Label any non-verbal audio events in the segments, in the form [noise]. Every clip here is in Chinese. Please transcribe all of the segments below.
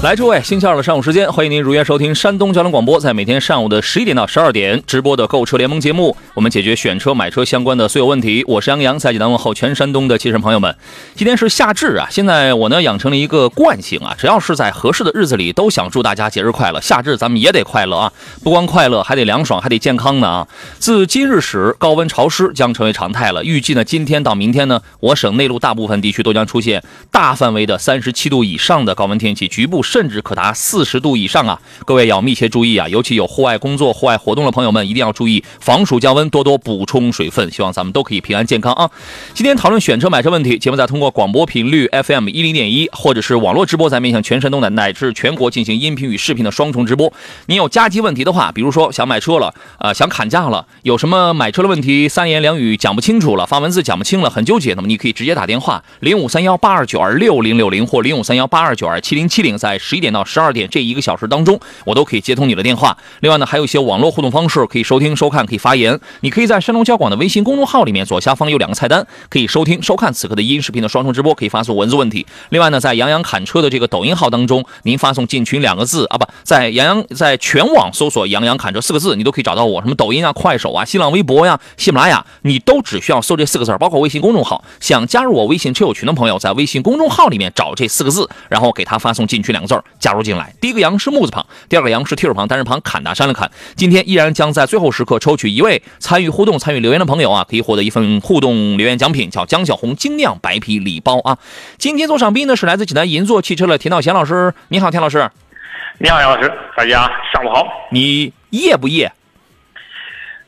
来，诸位，星期二的上午时间，欢迎您如约收听山东交通广播，在每天上午的十一点到十二点直播的购车联盟节目，我们解决选车、买车相关的所有问题。我是杨洋，在济南问候全山东的汽车朋友们。今天是夏至啊，现在我呢养成了一个惯性啊，只要是在合适的日子里，都想祝大家节日快乐。夏至咱们也得快乐啊，不光快乐，还得凉爽，还得健康呢啊。自今日始，高温潮湿将成为常态了。预计呢，今天到明天呢，我省内陆大部分地区都将出现大范围的三十七度以上的高温天气，局部甚至可达四十度以上啊！各位要密切注意啊，尤其有户外工作、户外活动的朋友们，一定要注意防暑降温，多多补充水分。希望咱们都可以平安健康啊！今天讨论选车买车问题，节目在通过广播频率 FM 一零点一，或者是网络直播，在面向全山东的乃至全国进行音频与视频的双重直播。您有加急问题的话，比如说想买车了，呃，想砍价了，有什么买车的问题，三言两语讲不清楚了，发文字讲不清了，很纠结，那么你可以直接打电话零五三幺八二九二六零六零或零五三幺八二九二七零七零，在十一点到。十二点这一个小时当中，我都可以接通你的电话。另外呢，还有一些网络互动方式，可以收听、收看，可以发言。你可以在山东交广的微信公众号里面左下方有两个菜单，可以收听、收看此刻的音视频的双重直播，可以发送文字问题。另外呢，在杨洋侃车的这个抖音号当中，您发送进群两个字啊，不在杨洋在全网搜索“杨洋侃车”四个字，你都可以找到我。什么抖音啊、快手啊、新浪微博呀、喜马拉雅，你都只需要搜这四个字，包括微信公众号。想加入我微信车友群的朋友，在微信公众号里面找这四个字，然后给他发送进群两个字。加入进来，第一个羊是木字旁，第二个羊是提手旁，单人旁，砍大山的砍。今天依然将在最后时刻抽取一位参与互动、参与留言的朋友啊，可以获得一份互动留言奖品，叫江小红精酿白啤礼包啊。今天做上宾呢是来自济南银座汽车的田道贤老师，你好，田老师。你好，杨老师，大家上午好。你夜不夜？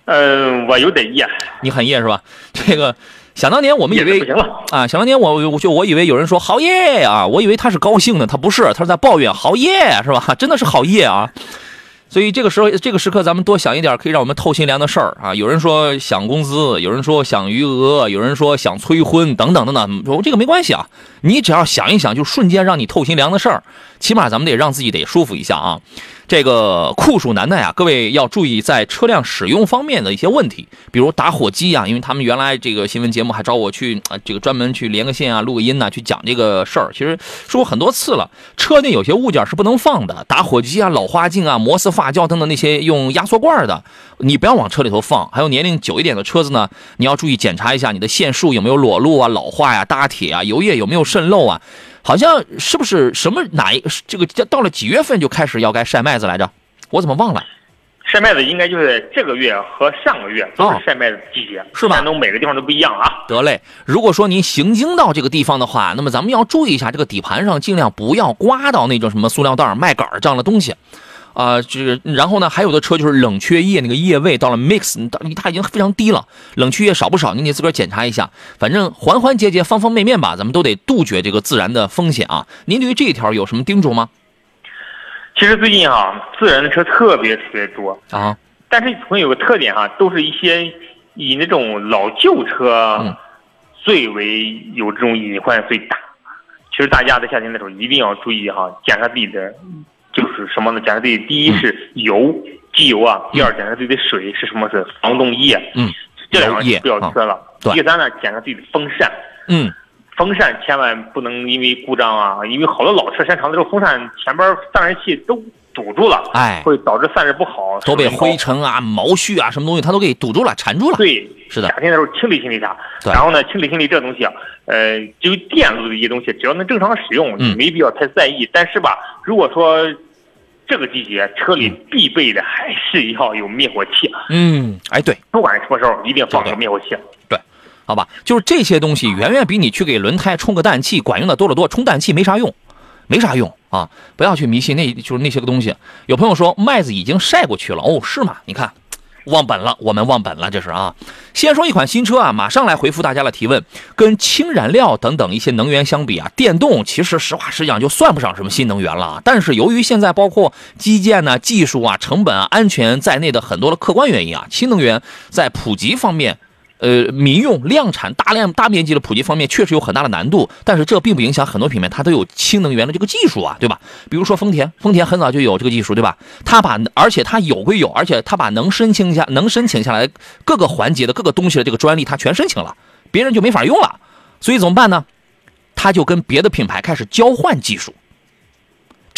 嗯，我有点夜。你很夜是吧？这个。想当年我们以为不行了啊！想当年我我就我以为有人说好耶啊，我以为他是高兴的，他不是，他是在抱怨好耶是吧？[laughs] 真的是好耶啊！所以这个时候这个时刻咱们多想一点可以让我们透心凉的事儿啊！有人说想工资，有人说想余额，有人说想催婚等等等等，我这个没关系啊，你只要想一想，就瞬间让你透心凉的事儿，起码咱们得让自己得舒服一下啊！这个酷暑难耐啊，各位要注意在车辆使用方面的一些问题，比如打火机啊，因为他们原来这个新闻节目还找我去啊，这个专门去连个线啊，录个音呐，去讲这个事儿。其实说过很多次了，车内有些物件是不能放的，打火机啊、老花镜啊、摩丝发胶等等那些用压缩罐的，你不要往车里头放。还有年龄久一点的车子呢，你要注意检查一下你的线束有没有裸露啊、老化呀、搭铁啊、油液有没有渗漏啊。好像是不是什么哪一这个到了几月份就开始要该晒麦子来着？我怎么忘了？晒麦子应该就是这个月和上个月都是晒麦子季节，是吧？山东每个地方都不一样啊。得嘞，如果说您行经到这个地方的话，那么咱们要注意一下，这个底盘上尽量不要刮到那种什么塑料袋、麦秆这样的东西。啊，这个，然后呢，还有的车就是冷却液那个液位到了 mix，它它已经非常低了，冷却液少不少？你得自个儿检查一下。反正环环节节、方方面面吧，咱们都得杜绝这个自燃的风险啊。您对于这一条有什么叮嘱吗？其实最近啊，自燃的车特别特别多啊，但是总有个特点哈，都是一些以那种老旧车最为有这种隐患最大。其实大家在夏天的时候一定要注意哈，检查自己的。就是什么呢？检查自己，第一是油，机油啊；第二，检查自己的水是什么？是防冻液。嗯，这两个不要缺了。第三呢，检查自己的风扇。嗯，风扇千万不能因为故障啊，因为好多老车时间长了之后，风扇前边散热器都堵住了，哎，会导致散热不好，都被灰尘啊、毛絮啊什么东西它都给堵住了、缠住了。对，是的。夏天的时候清理清理它，然后呢，清理清理这东西啊，呃，就电路的一些东西，只要能正常使用，你没必要太在意。但是吧，如果说这个季节车里必备的还是要有灭火器。嗯，哎，对，不管什么时候一定放个灭火器。对，好吧，就是这些东西远远比你去给轮胎充个氮气管用的多得多。充氮气没啥用，没啥用啊！不要去迷信那，就是那些个东西。有朋友说麦子已经晒过去了，哦，是吗？你看，忘本了，我们忘本了，这是啊。先说一款新车啊，马上来回复大家的提问。跟氢燃料等等一些能源相比啊，电动其实实话实讲就算不上什么新能源了。但是由于现在包括基建呢、技术啊、成本啊、安全在内的很多的客观原因啊，新能源在普及方面。呃，民用量产大量大面积的普及方面确实有很大的难度，但是这并不影响很多品牌它都有氢能源的这个技术啊，对吧？比如说丰田，丰田很早就有这个技术，对吧？它把而且它有归有，而且它把能申请下能申请下来各个环节的各个东西的这个专利，它全申请了，别人就没法用了。所以怎么办呢？它就跟别的品牌开始交换技术。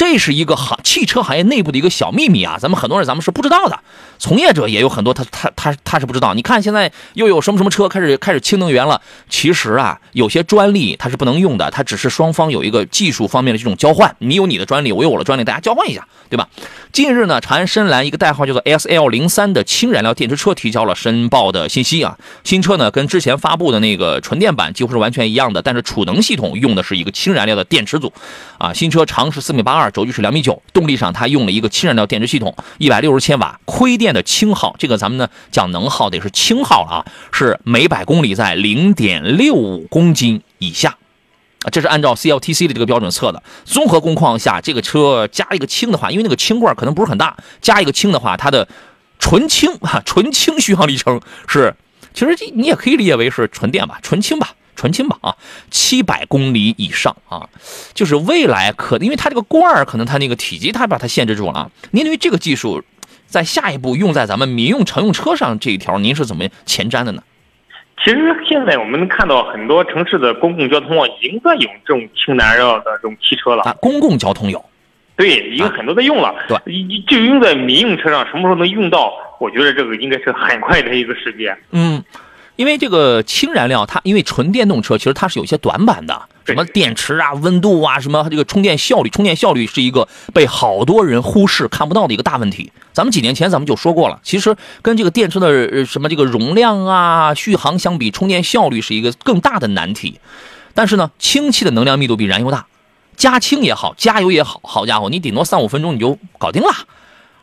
这是一个行汽车行业内部的一个小秘密啊，咱们很多人咱们是不知道的，从业者也有很多，他他他他是不知道。你看现在又有什么什么车开始开始氢能源了，其实啊，有些专利它是不能用的，它只是双方有一个技术方面的这种交换，你有你的专利，我有我的专利，大家交换一下，对吧？近日呢，长安深蓝一个代号叫做 S L 零三的氢燃料电池车提交了申报的信息啊，新车呢跟之前发布的那个纯电版几乎是完全一样的，但是储能系统用的是一个氢燃料的电池组，啊，新车长是四米八二。轴距是两米九，动力上它用了一个氢燃料电池系统，一百六十千瓦，亏电的氢耗，这个咱们呢讲能耗得是氢耗了啊，是每百公里在零点六五公斤以下，啊，这是按照 CLTC 的这个标准测的。综合工况下，这个车加一个氢的话，因为那个氢罐可能不是很大，加一个氢的话，它的纯氢哈，纯氢续航里程是，其实你也可以理解为是纯电吧，纯氢吧。纯氢吧啊，七百公里以上啊，就是未来可，因为它这个罐儿可能它那个体积它把它限制住了啊。您对于这个技术，在下一步用在咱们民用乘用车上这一条，您是怎么前瞻的呢？其实现在我们能看到很多城市的公共交通啊，已经在用这种氢燃料的这种汽车了啊。公共交通有，对，已经很多在用了。对，就用在民用车上，什么时候能用到？我觉得这个应该是很快的一个时间。嗯。因为这个氢燃料，它因为纯电动车其实它是有一些短板的，什么电池啊、温度啊、什么这个充电效率，充电效率是一个被好多人忽视、看不到的一个大问题。咱们几年前咱们就说过了，其实跟这个电池的什么这个容量啊、续航相比，充电效率是一个更大的难题。但是呢，氢气的能量密度比燃油大，加氢也好，加油也好，好家伙，你顶多三五分钟你就搞定了。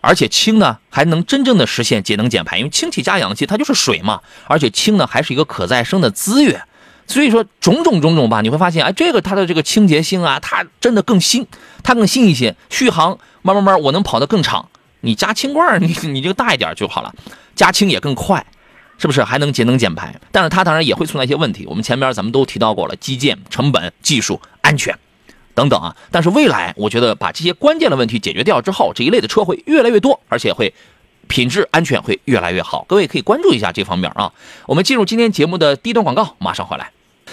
而且氢呢还能真正的实现节能减排，因为氢气加氧气它就是水嘛，而且氢呢还是一个可再生的资源，所以说种种种种吧，你会发现，哎，这个它的这个清洁性啊，它真的更新，它更新一些，续航慢慢慢我能跑得更长。你加氢罐，[laughs] 你你这个大一点就好了，加氢也更快，是不是还能节能减排？但是它当然也会存在一些问题，我们前边咱们都提到过了，基建成本、技术、安全。等等啊！但是未来，我觉得把这些关键的问题解决掉之后，这一类的车会越来越多，而且会品质安全会越来越好。各位可以关注一下这方面啊。我们进入今天节目的第一段广告，马上回来。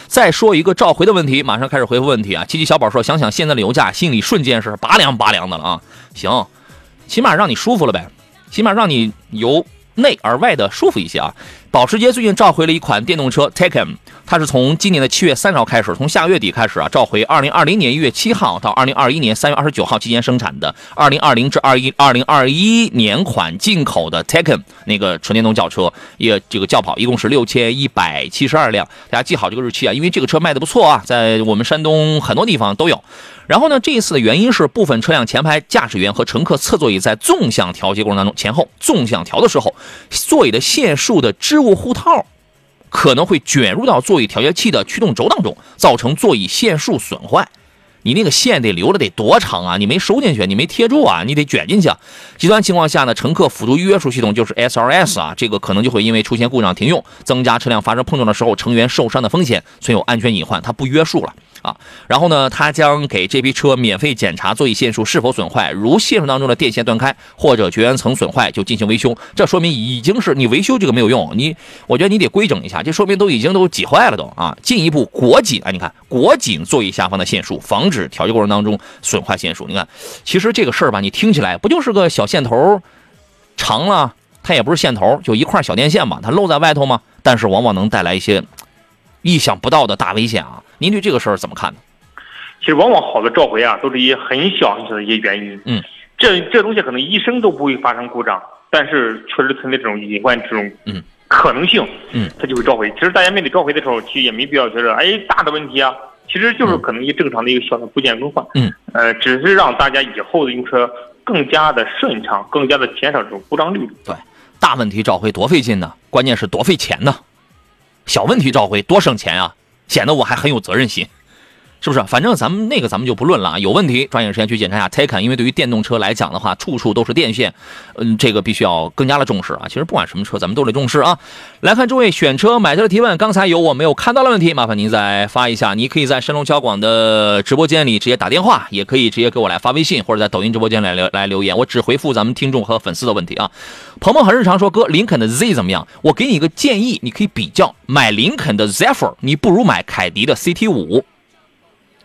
再说一个召回的问题，马上开始回复问题啊。七七小宝说：“想想现在的油价，心里瞬间是拔凉拔凉的了啊。”行，起码让你舒服了呗，起码让你油内而外的舒服一些啊。保时捷最近召回了一款电动车 Taycan。它是从今年的七月三号开始，从下个月底开始啊，召回二零二零年一月七号到二零二一年三月二十九号期间生产的二零二零至二一二零二一年款进口的 Taycan 那个纯电动轿车，也这个轿跑一共是六千一百七十二辆，大家记好这个日期啊，因为这个车卖的不错啊，在我们山东很多地方都有。然后呢，这一次的原因是部分车辆前排驾驶员和乘客侧座椅在纵向调节过程当中，前后纵向调的时候，座椅的线束的织物护套。可能会卷入到座椅调节器的驱动轴当中，造成座椅线束损坏。你那个线得留了得多长啊？你没收进去，你没贴住啊？你得卷进去。极端情况下呢，乘客辅助约束系统就是 SRS 啊，这个可能就会因为出现故障停用，增加车辆发生碰撞的时候成员受伤的风险，存有安全隐患，它不约束了。啊，然后呢，他将给这批车免费检查座椅线束是否损坏，如线束当中的电线断开或者绝缘层损坏，就进行维修。这说明已经是你维修这个没有用，你我觉得你得规整一下，这说明都已经都挤坏了都啊。进一步裹紧啊，你看裹紧座椅下方的线束，防止调节过程当中损坏线束。你看，其实这个事儿吧，你听起来不就是个小线头长了，它也不是线头，就一块小电线嘛，它露在外头嘛？但是往往能带来一些。意想不到的大危险啊！您对这个事儿怎么看呢？其实往往好的召回啊，都是一些很小很小的一些原因。嗯，这这东西可能一生都不会发生故障，但是确实存在这种隐患这种嗯可能性。嗯，它就会召回。其实大家面对召回的时候，其实也没必要觉得哎大的问题啊，其实就是可能一正常的一个小的部件更换。嗯，呃，只是让大家以后的用车更加的顺畅，更加的减少这种故障率。对。大问题召回多费劲呢，关键是多费钱呢。小问题召回多省钱啊，显得我还很有责任心。是不是？反正咱们那个咱们就不论了啊。有问题，抓紧时间去检查一下泰肯因为对于电动车来讲的话，处处都是电线，嗯，这个必须要更加的重视啊。其实不管什么车，咱们都得重视啊。来看诸位选车买车的提问，刚才有我没有看到的问题，麻烦您再发一下。你可以在山东交广的直播间里直接打电话，也可以直接给我来发微信，或者在抖音直播间来留来留言，我只回复咱们听众和粉丝的问题啊。鹏鹏很日常说，哥，林肯的 Z 怎么样？我给你一个建议，你可以比较买林肯的 Zephyr，你不如买凯迪的 CT 五。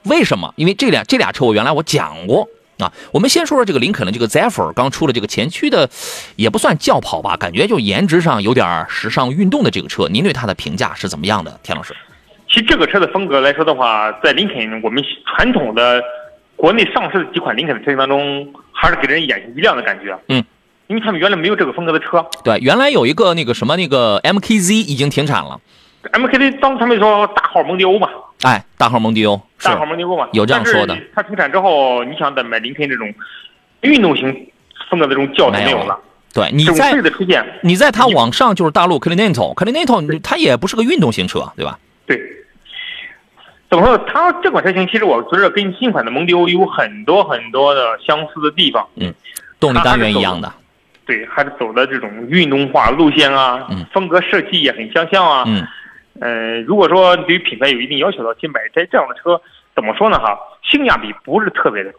为什么？因为这俩这俩车我原来我讲过啊。我们先说说这个林肯的这个 Zephyr，刚出了这个前驱的，也不算轿跑吧，感觉就颜值上有点时尚运动的这个车。您对它的评价是怎么样的，田老师？其实这个车的风格来说的话，在林肯我们传统的国内上市的几款林肯的车型当中，还是给人眼前一亮的感觉。嗯，因为他们原来没有这个风格的车。对，原来有一个那个什么那个 MKZ 已经停产了。MKZ 当时他们说大号蒙迪欧嘛。哎，大号蒙迪欧，大号蒙迪欧嘛，有这样说的。它停产之后，你想再买林肯这种运动型风格的这种轿车没有了。对，你在的出现，你在它往上就是大陆 Continental，Continental 它也不是个运动型车，对吧？对。怎么说？它这款车型其实我觉得跟新款的蒙迪欧有很多很多的相似的地方。嗯，动力单元一样的。对，还是走的这种运动化路线啊，风格设计也很相像啊。嗯。嗯，如果说对于品牌有一定要求的，去买这这样的车，怎么说呢？哈，性价比不是特别的高。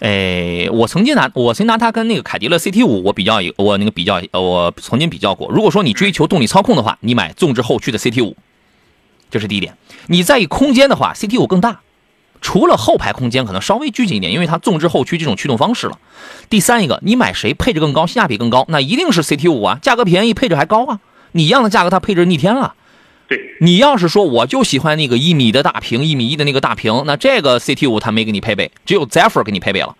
哎，我曾经拿我曾经拿它跟那个凯迪拉 CT 五，我比较一我那个比较，我曾经比较过。如果说你追求动力操控的话，你买纵置后驱的 CT 五，这是第一点。你在意空间的话，CT 五更大，除了后排空间可能稍微拘谨一点，因为它纵置后驱这种驱动方式了。第三一个，你买谁配置更高，性价比更高，那一定是 CT 五啊，价格便宜，配置还高啊。你一样的价格，它配置逆天了。你要是说我就喜欢那个一米的大屏，一米一的那个大屏，那这个 CT 五它没给你配备，只有 Zephyr 给你配备了。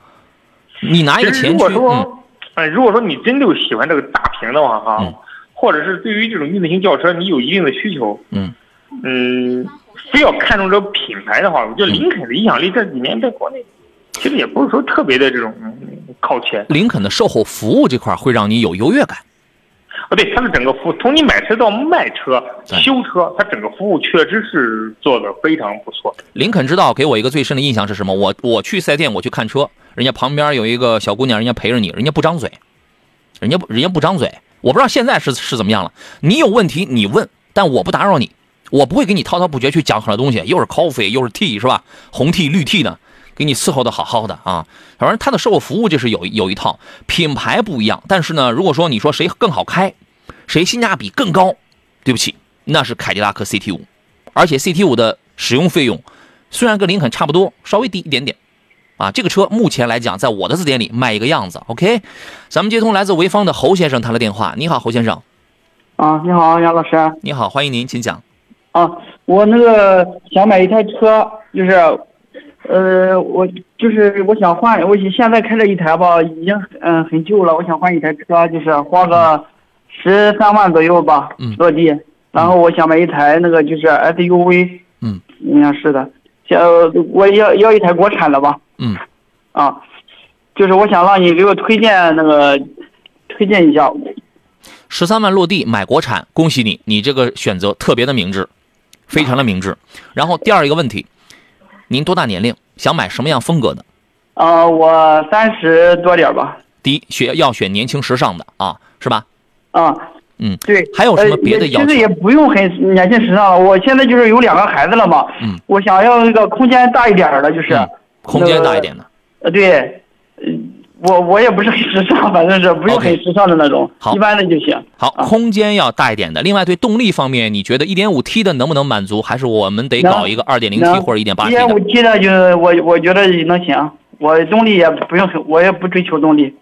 你拿一个前驱，嗯，哎，如果说你真就喜欢这个大屏的话，哈，或者是对于这种运动型轿车你有一定的需求，嗯嗯，非要看重这个品牌的话，我觉得林肯的影响力这几年在国内其实也不是说特别的这种靠前。林肯的售后服务这块会让你有优越感。啊，对，它的整个服务，从你买车到卖车、修车，它整个服务确实是做的非常不错。林肯知道给我一个最深的印象是什么？我我去四 S 店，我去看车，人家旁边有一个小姑娘，人家陪着你，人家不张嘴，人家不人家不张嘴。我不知道现在是是怎么样了。你有问题你问，但我不打扰你，我不会给你滔滔不绝去讲很多东西，又是 coffee 又是 tea 是吧？红 tea 绿 tea 的，给你伺候的好好的啊。反正它的售后服务就是有有一套，品牌不一样，但是呢，如果说你说谁更好开？谁性价比更高？对不起，那是凯迪拉克 CT 五，而且 CT 五的使用费用虽然跟林肯差不多，稍微低一点点。啊，这个车目前来讲，在我的字典里卖一个样子。OK，咱们接通来自潍坊的侯先生，他的电话。你好，侯先生。啊，你好，杨老师。你好，欢迎您，请讲。啊，我那个想买一台车，就是，呃，我就是我想换，我现在开着一台吧，已经嗯很旧了，我想换一台车，就是花个。十三万左右吧，落地。然后我想买一台那个就是 SUV，嗯，应该是的。想我要要一台国产的吧，嗯，啊，就是我想让你给我推荐那个，推荐一下。十三万落地买国产，恭喜你，你这个选择特别的明智，非常的明智。然后第二一个问题，您多大年龄？想买什么样风格的？呃，我三十多点吧。第一，选要选年轻时尚的啊，是吧？啊，嗯，对，还有什么别的要求？其实也不用很年轻时尚了。我现在就是有两个孩子了嘛，嗯，我想要一个空间大一点的，就是空间大一点的。呃，对，嗯，我我也不是很时尚，反正是不用很时尚的那种，好，一般的就行。好，空间要大一点的。另外，对动力方面，你觉得 1.5T 的能不能满足？还是我们得搞一个 2.0T 或者 1.8T 的？1.5T 的就我我觉得能行，我动力也不用很，我也不追求动力。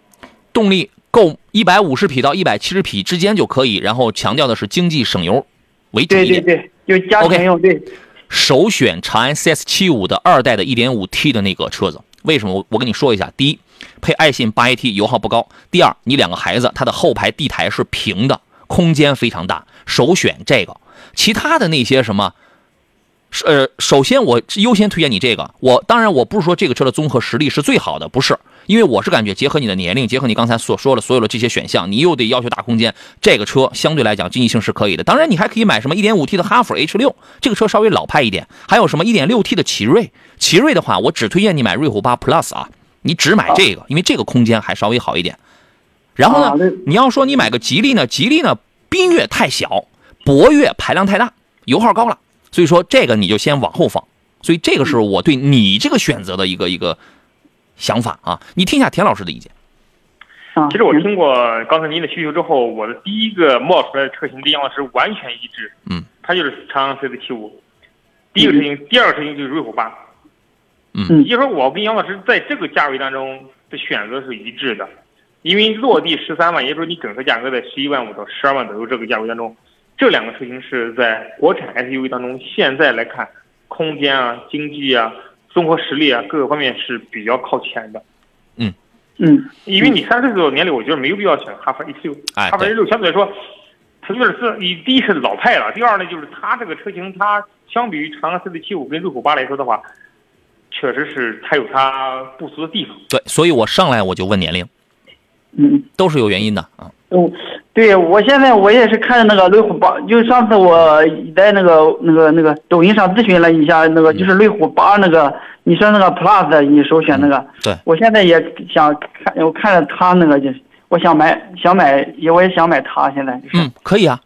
动力。够一百五十匹到一百七十匹之间就可以，然后强调的是经济省油为主一点。对对对，就家庭用。对，首选长安 CS 七五的二代的一点五 T 的那个车子，为什么？我我跟你说一下，第一，配爱信八 AT 油耗不高；第二，你两个孩子，它的后排地台是平的，空间非常大，首选这个。其他的那些什么，呃，首先我优先推荐你这个。我当然我不是说这个车的综合实力是最好的，不是。因为我是感觉结合你的年龄，结合你刚才所说的所有的这些选项，你又得要求大空间，这个车相对来讲经济性是可以的。当然，你还可以买什么 1.5T 的哈弗 H 六，这个车稍微老派一点，还有什么 1.6T 的奇瑞。奇瑞的话，我只推荐你买瑞虎8 Plus 啊，你只买这个，因为这个空间还稍微好一点。然后呢，你要说你买个吉利呢，吉利呢缤越太小，博越排量太大，油耗高了，所以说这个你就先往后放。所以这个是我对你这个选择的一个一个想法啊，你听一下田老师的意见。其实我听过刚才您的需求之后，我的第一个冒出来的车型跟杨老师完全一致。嗯，它就是长安 cs 七五，第一个车型，第二个车型就是瑞虎八。嗯，也就是说我跟杨老师在这个价位当中的选择是一致的，因为落地十三万，也就是说你整车价格在十一万五到十二万左右这个价位当中，这两个车型是在国产 SUV 当中现在来看。空间啊，经济啊，综合实力啊，各个方面是比较靠前的。嗯嗯，因为你三十左右年龄，我觉得没有必要选哈弗 H 六。哈弗 H 六相对来说，它就是是，你第一是老派了，第二呢就是它这个车型，它相比于长安 C 四七五跟路虎八来说的话，确实是它有它不足的地方。对，所以我上来我就问年龄。嗯，都是有原因的啊。哦。对，我现在我也是看那个瑞虎八，就上次我在那个那个那个抖音上咨询了一下，那个就是瑞虎八那个，你说那个 Plus，你首选那个。对。我现在也想看，我看着它那个就是，我想买，想买，也我也想买它。现在。嗯，可以啊，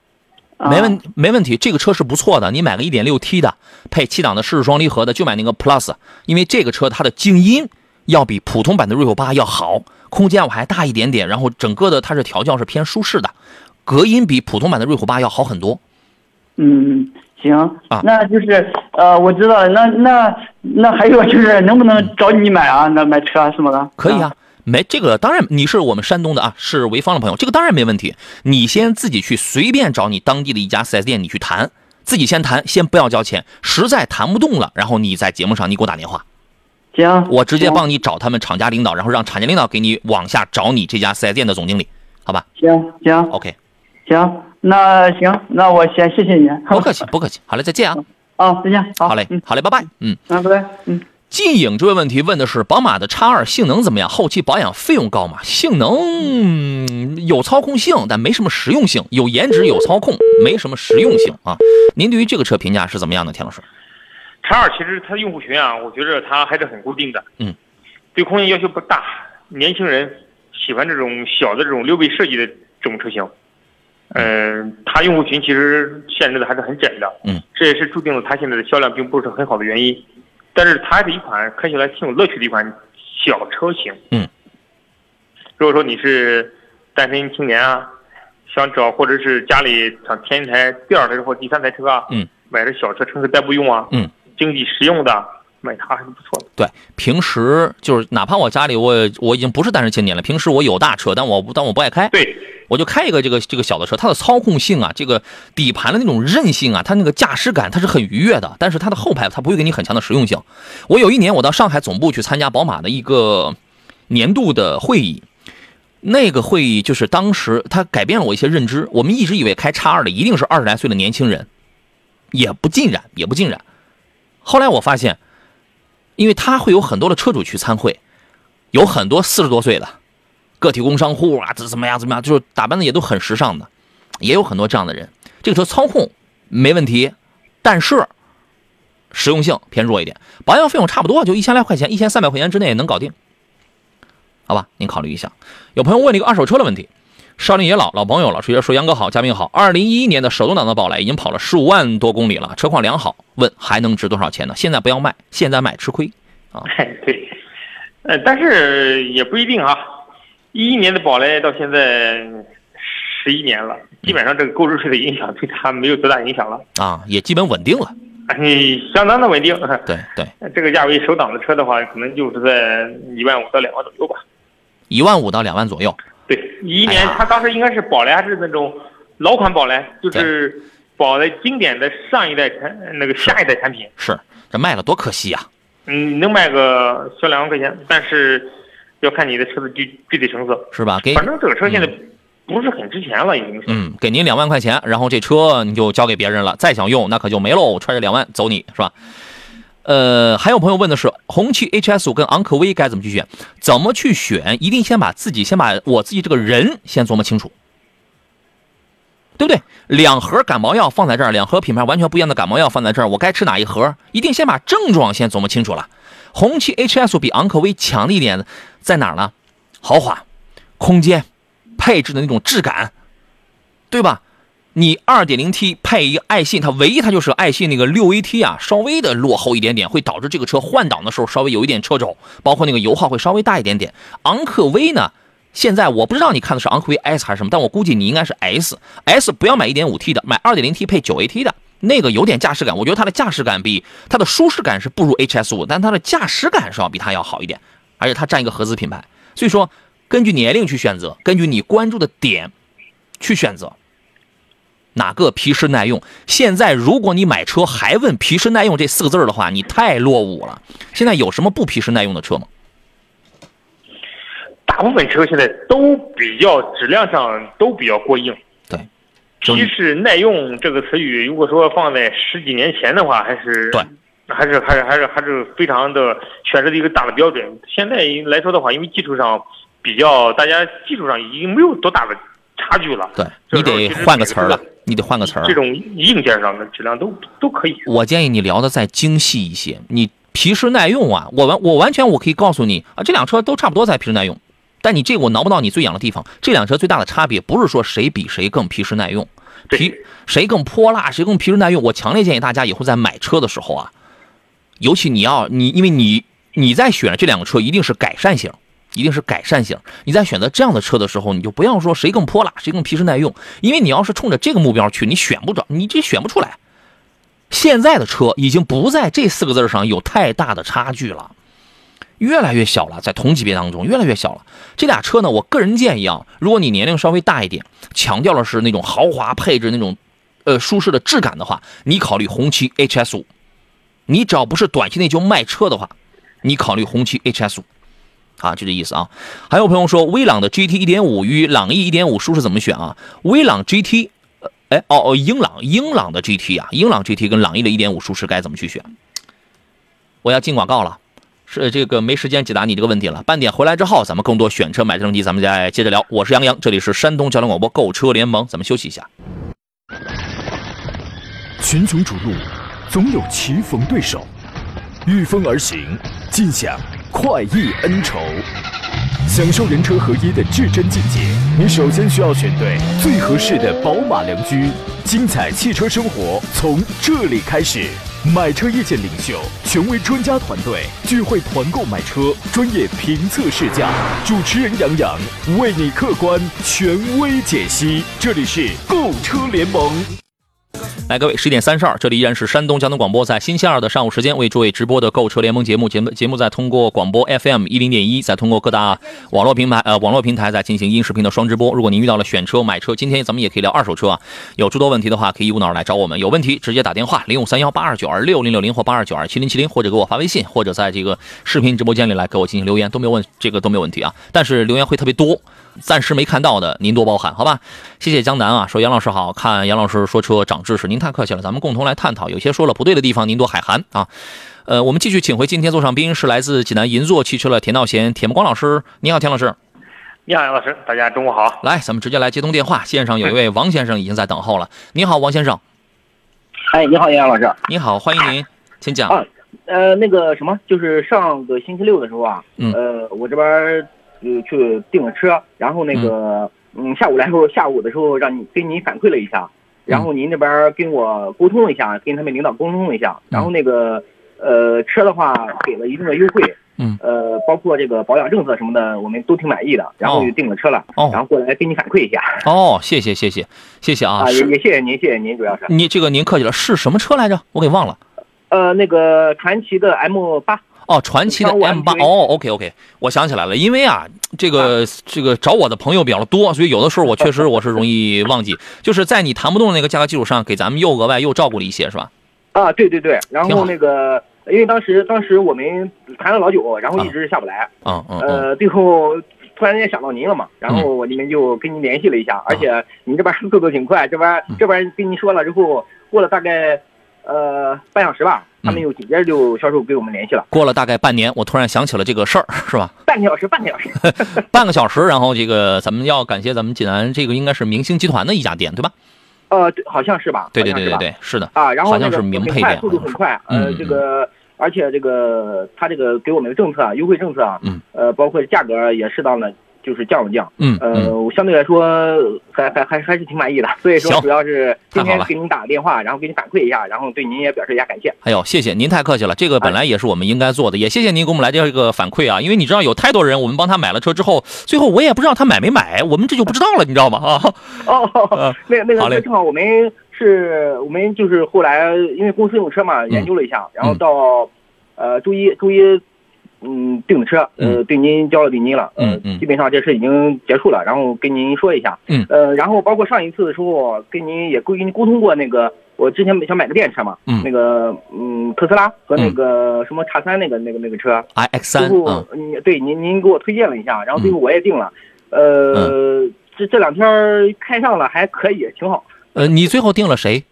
没问没问题，这个车是不错的。你买个 1.6T 的，配七档的湿式双离合的，就买那个 Plus，因为这个车它的静音要比普通版的瑞虎八要好。空间我还大一点点，然后整个的它是调教是偏舒适的，隔音比普通版的瑞虎八要好很多。嗯，行啊，那就是呃，我知道了，那那那还有就是能不能找你买啊？那买车什么的？可以啊，没这个当然你是我们山东的啊，是潍坊的朋友，这个当然没问题。你先自己去随便找你当地的一家 4S 店，你去谈，自己先谈，先不要交钱，实在谈不动了，然后你在节目上你给我打电话。行，我直接帮你找他们厂家领导，然后让厂家领导给你往下找你这家四 S 店的总经理，好吧？行行，OK，行，那行，那我先谢谢你。不客气，不客气。好嘞，再见啊！啊，再见。好嘞，嗯好嘞，拜拜。嗯，嗯，拜拜。嗯，近影这位问题问的是宝马的叉二性能怎么样？后期保养费用高吗？性能有操控性，但没什么实用性；有颜值，有操控，没什么实用性啊。您对于这个车评价是怎么样的，田老师？叉二其实它的用户群啊，我觉得它还是很固定的。嗯，对空间要求不大，年轻人喜欢这种小的这种溜背设计的这种车型。嗯，它用户群其实限制的还是很窄的。嗯，这也是注定了它现在的销量并不是很好的原因。但是它是一款开起来挺有乐趣的一款小车型。嗯，如果说你是单身青年啊，想找或者是家里想添一台第二台或第三台车啊，嗯，买个小车城市代步用啊，嗯。经济实用的买它还是不错的。对，平时就是哪怕我家里我我已经不是单身青年了，平时我有大车，但我不但我不爱开，对，我就开一个这个这个小的车，它的操控性啊，这个底盘的那种韧性啊，它那个驾驶感它是很愉悦的，但是它的后排它不会给你很强的实用性。我有一年我到上海总部去参加宝马的一个年度的会议，那个会议就是当时它改变了我一些认知，我们一直以为开叉二的一定是二十来岁的年轻人，也不尽然，也不尽然。后来我发现，因为他会有很多的车主去参会，有很多四十多岁的个体工商户啊，怎怎么样怎么样，就是打扮的也都很时尚的，也有很多这样的人。这个车操控没问题，但是实用性偏弱一点，保养费用差不多，就一千来块钱，一千三百块钱之内能搞定，好吧？您考虑一下。有朋友问了一个二手车的问题。少林也老老朋友了，直接说杨哥好，嘉宾好。二零一一年的手动挡的宝来已经跑了十五万多公里了，车况良好。问还能值多少钱呢？现在不要卖，现在卖吃亏啊。[laughs] 对，呃，但是也不一定啊。一一年的宝来到现在十一年了，基本上这个购置税的影响对它没有多大影响了啊，也基本稳定了。哎，相当的稳定。[laughs] 对对，这个价位首档的车的话，可能就是在一万五到两万左右吧。一万五到两万左右。对，一一年它当时应该是宝来还是那种老款宝来，就是宝的经典的上一代产那个下一代产品。是，这卖了多可惜呀！嗯，能卖个小两万块钱，但是要看你的车子具具体成色，是吧？给反正这个车现在不是很值钱了，已经是。嗯，给您两万块钱，然后这车你就交给别人了，再想用那可就没喽，揣着两万走你是吧？呃，还有朋友问的是，红旗 HS 五跟昂科威该怎么去选？怎么去选？一定先把自己先把我自己这个人先琢磨清楚，对不对？两盒感冒药放在这儿，两盒品牌完全不一样的感冒药放在这儿，我该吃哪一盒？一定先把症状先琢磨清楚了。红旗 HS 比昂科威强的一点在哪儿呢？豪华、空间、配置的那种质感，对吧？你 2.0T 配一个爱信，它唯一它就是爱信那个 6AT 啊，稍微的落后一点点，会导致这个车换挡的时候稍微有一点车轴，包括那个油耗会稍微大一点点。昂科威呢，现在我不知道你看的是昂科威 S 还是什么，但我估计你应该是 S，S 不要买 1.5T 的，买 2.0T 配 9AT 的那个有点驾驶感，我觉得它的驾驶感比它的舒适感是不如 HS5，但它的驾驶感是要比它要好一点，而且它占一个合资品牌，所以说根据年龄去选择，根据你关注的点去选择。哪个皮实耐用？现在如果你买车还问皮实耐用这四个字的话，你太落伍了。现在有什么不皮实耐用的车吗？大部分车现在都比较质量上都比较过硬。对，皮实耐用这个词语，如果说放在十几年前的话，还是对，还是还是还是还是非常的选择的一个大的标准。现在来说的话，因为技术上比较，大家技术上已经没有多大的。差距了，对你得换个词儿了，你得换个词儿。这种硬件上的质量都都可以。我建议你聊的再精细一些，你皮实耐用啊，我完我完全我可以告诉你啊，这辆车都差不多在皮实耐用，但你这我挠不到你最痒的地方。这辆车最大的差别不是说谁比谁更皮实耐用，皮谁更泼辣，谁更皮实耐用。我强烈建议大家以后在买车的时候啊，尤其你要你因为你你在选这两个车一定是改善型。一定是改善型。你在选择这样的车的时候，你就不要说谁更泼辣，谁更皮实耐用，因为你要是冲着这个目标去，你选不着，你这选不出来。现在的车已经不在这四个字上有太大的差距了，越来越小了，在同级别当中越来越小了。这俩车呢，我个人建议啊，如果你年龄稍微大一点，强调的是那种豪华配置、那种呃舒适的质感的话，你考虑红旗 HS 五。你只要不是短期内就卖车的话，你考虑红旗 HS 五。啊，就这意思啊。还有朋友说，威朗的 GT 1.5与朗逸1.5舒适怎么选啊？威朗 GT，哎哦哦，英朗英朗的 GT 啊，英朗 GT 跟朗逸的1.5舒适该怎么去选？我要进广告了，是这个没时间解答你这个问题了。半点回来之后，咱们更多选车买车问题，咱们再接着聊。我是杨洋，这里是山东交通广播购车联盟，咱们休息一下。群雄逐鹿，总有棋逢对手，御风而行，尽享。快意恩仇，享受人车合一的至臻境界。你首先需要选对最合适的宝马良驹，精彩汽车生活从这里开始。买车意见领袖，权威专家团队聚会团购买车，专业评测试驾。主持人杨洋为你客观权威解析。这里是购车联盟。来，各位，十一点三十二，这里依然是山东交通广播，在星期二的上午时间为诸位直播的购车联盟节目。节目节目在通过广播 FM 一零点一，在通过各大网络平台呃网络平台在进行音视频的双直播。如果您遇到了选车买车，今天咱们也可以聊二手车啊。有诸多问题的话，可以一股脑来找我们。有问题直接打电话零五三幺八二九二六零六零或八二九二七零七零，或者给我发微信，或者在这个视频直播间里来给我进行留言，都没有问这个都没有问题啊。但是留言会特别多。暂时没看到的，您多包涵，好吧？谢谢江南啊，说杨老师好看，杨老师说车长知识，您太客气了，咱们共同来探讨，有些说了不对的地方，您多海涵啊。呃，我们继续请回今天座上宾是来自济南银座汽车的田道贤、田木光老师，你好，田老师。你好，杨老师，大家中午好。来，咱们直接来接通电话，线上有一位王先生已经在等候了。你好，王先生。哎，你好，杨老师。你好，欢迎您，请讲。啊，呃，那个什么，就是上个星期六的时候啊，嗯，呃，我这边。就去订了车，然后那个，嗯，下午来时候，下午的时候让你跟您反馈了一下，然后您那边跟我沟通了一下，跟他们领导沟通了一下，然后那个，呃，车的话给了一定的优惠，嗯，呃，包括这个保养政策什么的，我们都挺满意的，然后就订了车了，哦，然后过来给你反馈一下，哦，谢谢谢谢谢谢啊，啊，也也谢谢您，谢谢您，主要是，你这个您客气了，是什么车来着？我给忘了，呃，那个传奇的 M 八。哦，传奇的 M 八哦，OK OK，我想起来了，因为啊，这个这个找我的朋友比较多，所以有的时候我确实我是容易 [laughs] 忘记，就是在你谈不动那个价格基础上，给咱们又额外又照顾了一些，是吧？啊，对对对，然后那个，因为当时当时我们谈了老久，然后一直下不来，嗯嗯，呃，最后突然间想到您了嘛，然后我这边就跟您联系了一下，而且您这边速度挺快，这边这边跟您说了之后，过了大概。呃半小时吧，他们又紧接着就销售给我们联系了。过了大概半年，我突然想起了这个事儿，是吧？半个小时，半个小时，[laughs] 半个小时，然后这个咱们要感谢咱们济南这个应该是明星集团的一家店，对吧？呃，好像是吧？对对对对对，是的。啊，然后好像是名配店，速度很快。呃，这个而且这个他这个给我们的政策啊，优惠政策啊，嗯，呃，包括价格也适当的。就是降了降，嗯，呃，我相对来说还还还还是挺满意的，所以说主要是今天给您打个电话，然后给您反馈一下，然后对您也表示一下感谢。哎呦，谢谢您太客气了，这个本来也是我们应该做的，也谢谢您给我们来这个反馈啊，因为你知道有太多人，我们帮他买了车之后，最后我也不知道他买没买，我们这就不知道了，你知道吗？啊 [laughs] [laughs] 哦，那那个正好我们是我们就是后来因为公司用车嘛，研究了一下，然后到呃周一周一。嗯，订的车，呃，对您交了定金了，嗯嗯，基本上这事已经结束了，然后跟您说一下，嗯，呃，然后包括上一次的时候跟您也沟跟您沟通过那个，我之前想买个电车嘛，嗯，那个嗯特斯拉和那个什么叉三那个那个那个车，i x 三，嗯，对您您给我推荐了一下，然后最后我也定了，呃，这这两天开上了还可以，挺好。呃，你最后定了谁？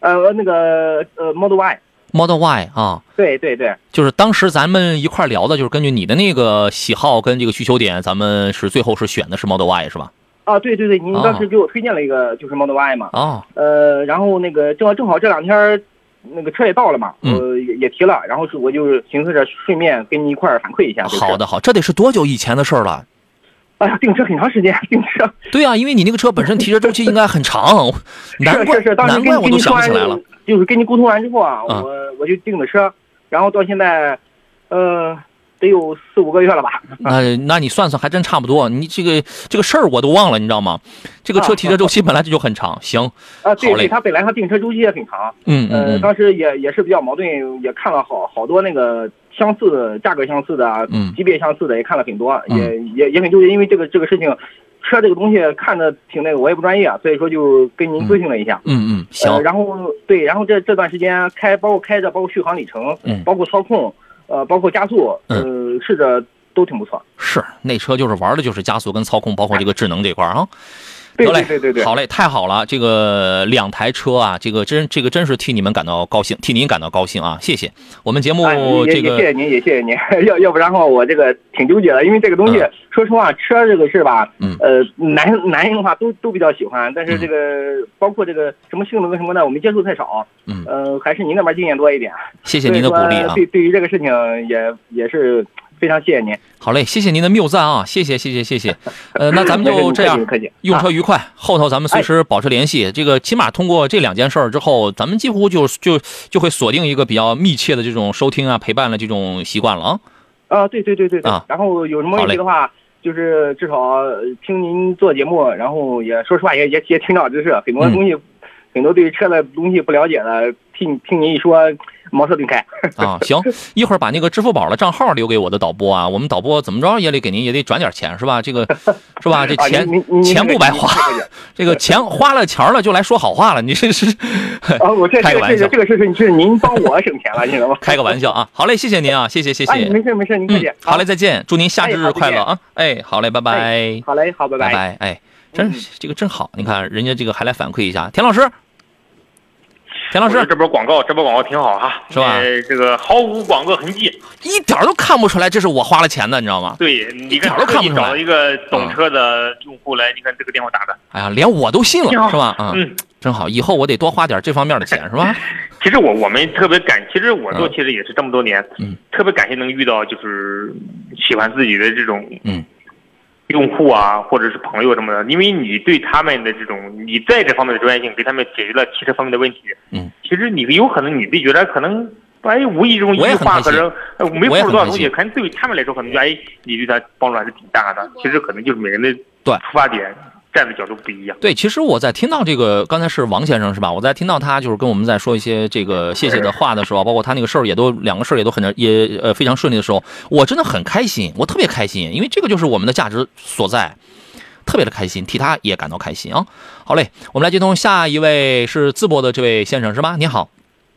呃，那个呃 Model Y。Model Y 啊，对对对，就是当时咱们一块聊的，就是根据你的那个喜好跟这个需求点，咱们是最后是选的是 Model Y 是吧？啊，对对对，您当时给我推荐了一个就是 Model Y 嘛。啊。呃，然后那个正好正好这两天，那个车也到了嘛，我也也提了，然后是我就寻思着顺便跟你一块反馈一下。好的好，这得是多久以前的事儿了？哎呀，订车很长时间，订车。对啊，因为你那个车本身提车周期应该很长，[laughs] 难怪难怪我都想不起来了。就是跟你沟通完之后啊，我我就订的车，然后到现在，呃，得有四五个月了吧？那那你算算，还真差不多。你这个这个事儿我都忘了，你知道吗？这个车提车周期本来这就很长。行，啊，对对，它本来他订车周期也很长。嗯嗯。呃，当时也也是比较矛盾，也看了好好多那个相似的价格相似的，嗯，级别相似的也看了很多，也也也很纠结，因为这个这个事情。车这个东西看着挺那个，我也不专业，所以说就跟您咨询了一下。嗯嗯，行。然后对，然后这这段时间开，包括开着，包括续航里程，嗯，包括操控，呃，包括加速，呃，试着都挺不错。是，那车就是玩的就是加速跟操控，包括这个智能这块啊。得嘞，对对对，好嘞，太好了！这个两台车啊，这个真这个真是替你们感到高兴，替您感到高兴啊！谢谢我们节目这个，谢谢您，也谢谢您。[laughs] 要要不然的话，我这个挺纠结的，因为这个东西，说实话，车这个事吧，嗯，呃，男男人的话都都比较喜欢，但是这个包括这个什么性能什么的，我们接触太少，嗯，呃，还是您那边经验多一点。谢谢您的鼓励啊！对，对于这个事情也也是。非常谢谢您，好嘞，谢谢您的谬赞啊，谢谢谢谢谢谢，[laughs] 呃，那咱们就这样，用车愉快，后头咱们随时保持联系。这个起码通过这两件事儿之后，咱们几乎就就就会锁定一个比较密切的这种收听啊、陪伴的这种习惯了啊。啊，对对对对啊，然后有什么问题的话，就是至少听您做节目，然后也说实话也也也挺长知识，很多东西，很多对于车的东西不了解的，听听您一说。茅塞顿开啊！行，一会儿把那个支付宝的账号留给我的导播啊。我们导播怎么着也得给您也得转点钱是吧？这个 [laughs] 是吧？这钱钱不白花，这个钱花了钱了就来说好话了。你这是 [laughs] 啊？我这 [laughs] 开个玩笑，这个事情是您帮我省钱了，你知道吗？开个玩笑啊！好嘞，谢谢您啊，谢谢谢谢。没事没事，您客气。好嘞，再见，祝您夏至日快乐啊！哎，好嘞，拜拜。好嘞，好，拜拜拜。哎，真这个真好，你看人家这个还来反馈一下，田老师。田老师，这波广告，这波广告挺好哈，是吧？这个毫无广告痕迹，一点都看不出来，这是我花了钱的，你知道吗？对，一点都看不出来。找一个懂车的用户来，你看这个电话打的，哎呀，连我都信了，是吧？嗯，真好，以后我得多花点这方面的钱，是吧？[laughs] 其实我我们特别感，其实我做其实也是这么多年，嗯，特别感谢能遇到就是喜欢自己的这种，嗯。用户啊，或者是朋友什么的，因为你对他们的这种，你在这方面的专业性，给他们解决了汽车方面的问题。嗯，其实你有可能你自己觉得可能，哎，无意中一句话可能没付出多少东西，可能对于他们来说，可能觉得哎，你对他帮助还是挺大的。其实可能就是每个人的出发点。站的角度不一样。对，其实我在听到这个，刚才是王先生是吧？我在听到他就是跟我们在说一些这个谢谢的话的时候，包括他那个事儿也都两个事儿也都很也呃非常顺利的时候，我真的很开心，我特别开心，因为这个就是我们的价值所在，特别的开心，替他也感到开心啊。好嘞，我们来接通下一位是淄博的这位先生是吧？你好。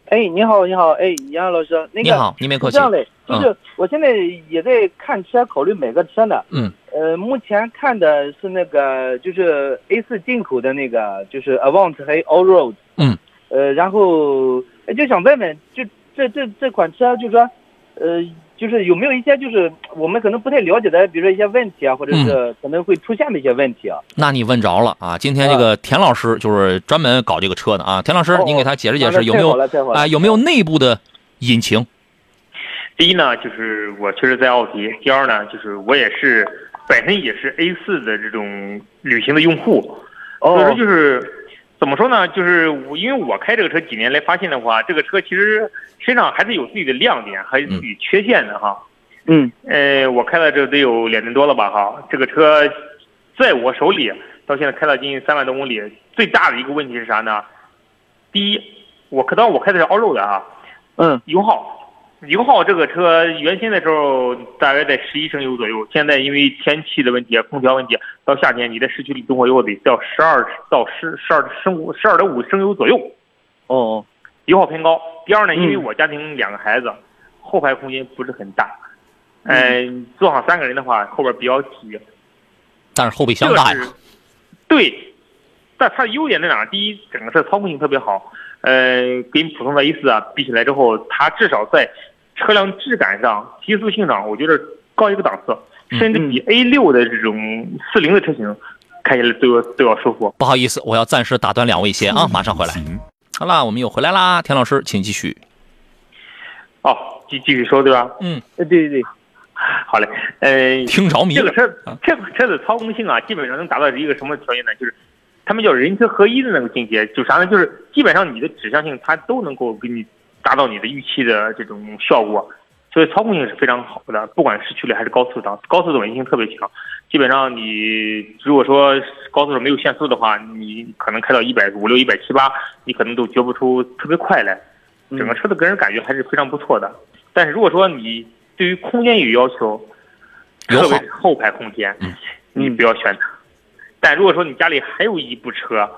哎，你好，你好，哎，杨老师，那个你好，您没客气。这样嘞，就是我现在也在看车，考虑买个车呢。嗯。呃，目前看的是那个，就是 A 四进口的那个，就是 Avant 还有 Allroad。嗯。呃，然后哎就想问问，就这这这款车，就是说，呃，就是有没有一些就是我们可能不太了解的，比如说一些问题啊，或者是可能会出现的一些问题啊？那你问着了啊！今天这个田老师就是专门搞这个车的啊，田老师，哦您给他解释解释有没有啊有没有内部的引擎？第一呢，就是我确实在奥迪；第二呢，就是我也是本身也是 A 四的这种旅行的用户，所以说哦，就是怎么说呢？就是我因为我开这个车几年来发现的话，这个车其实身上还是有自己的亮点，还有自己缺陷的哈。嗯呃，我开了这得有两年多了吧哈，这个车在我手里到现在开了近三万多公里，最大的一个问题是啥呢？第一，我可当我开的是 Allroad 的啊，嗯油耗，油耗这个车原先的时候大概在十一升油左右，现在因为天气的问题、空调问题，到夏天你在市区里动活油得到十二到十十二升五十二点五升油左右，哦油耗偏高。第二呢，嗯因为我家庭两个孩子，后排空间不是很大，嗯、坐上三个人的话，后边比较挤。但是后备箱大呀，对，但它的优点在哪儿？第一，整个车操控性特别好，呃，跟普通的 A 四啊比起来之后，它至少在车辆质感上、提速性上，我觉得高一个档次，嗯甚至比 A 六的这种四零的车型开起来都要都要舒服。不好意思，我要暂时打断两位先啊，马上回来。行好啦，我们又回来啦，田老师，请继续。哦，继继续说对吧？嗯，呃对对对，好嘞，呃，听着迷了这个车啊，这个车的操控性啊，基本上能达到一个什么条件呢？就是他们叫人车合一的那个境界，就啥呢？就是基本上你的指向性它都能够给你达到你的预期的这种效果，所以操控性是非常好的，不管市区里还是高速上，高速的稳定性特别强。基本上你如果说高速上没有限速的话，你可能开到一百五六、一百七八，你可能都觉不出特别快来。整个车的给人感觉还是非常不错的。但是如果说你对于空间有要求，特别是后排空间，你不要选它。但如果说你家里还有一部车，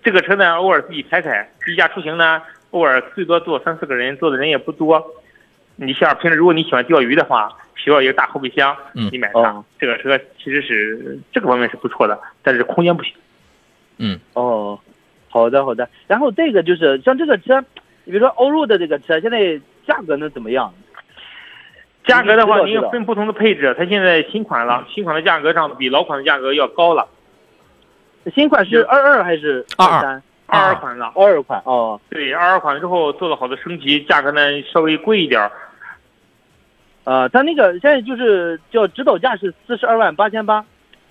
这个车呢偶尔自己开开，自驾出行呢偶尔最多坐三四个人，坐的人也不多。你像平时如果你喜欢钓鱼的话，需要一个大后备箱，嗯你买它，哦这个车其实是这个方面是不错的，但是空间不行。嗯，哦，好的好的。然后这个就是像这个车，你比如说欧陆的这个车，现在价格能怎么样？价格的话，您知道知道分不同的配置，它现在新款了，新款的价格上比老款的价格要高了，新款是二二还是22三？二二款了。二二款哦。对，二二款之后做了好多升级，价格呢稍微贵一点儿。呃，它那个现在就是叫指导价是四十二万八千八。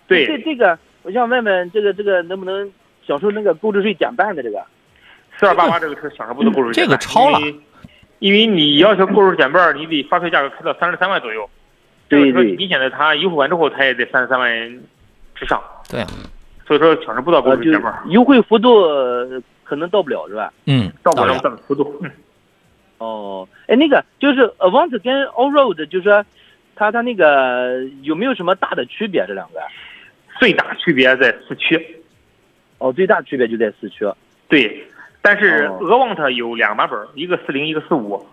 对，这这个，我想问问这个这个能不能享受那个购置税减半的这个？四二八八这个车享受不到购置这减半个超了因为你要求购置税减半，你得发票价格开到三十三万左右。这个车明显的它优惠完之后，它也得三十三万之上，对啊，所以说抢着不到购呃，就置减半儿，优惠幅度呃可能到不了是吧？嗯，到不了这么大幅度。嗯哦，哎，那个就是 Avant 跟 Allroad，就是说它它那个有没有什么大的区别？这两个？最大区别在四驱。哦，最大区别就在四驱。对，但是 Avant 有两个版本儿，一个四零，一个四五，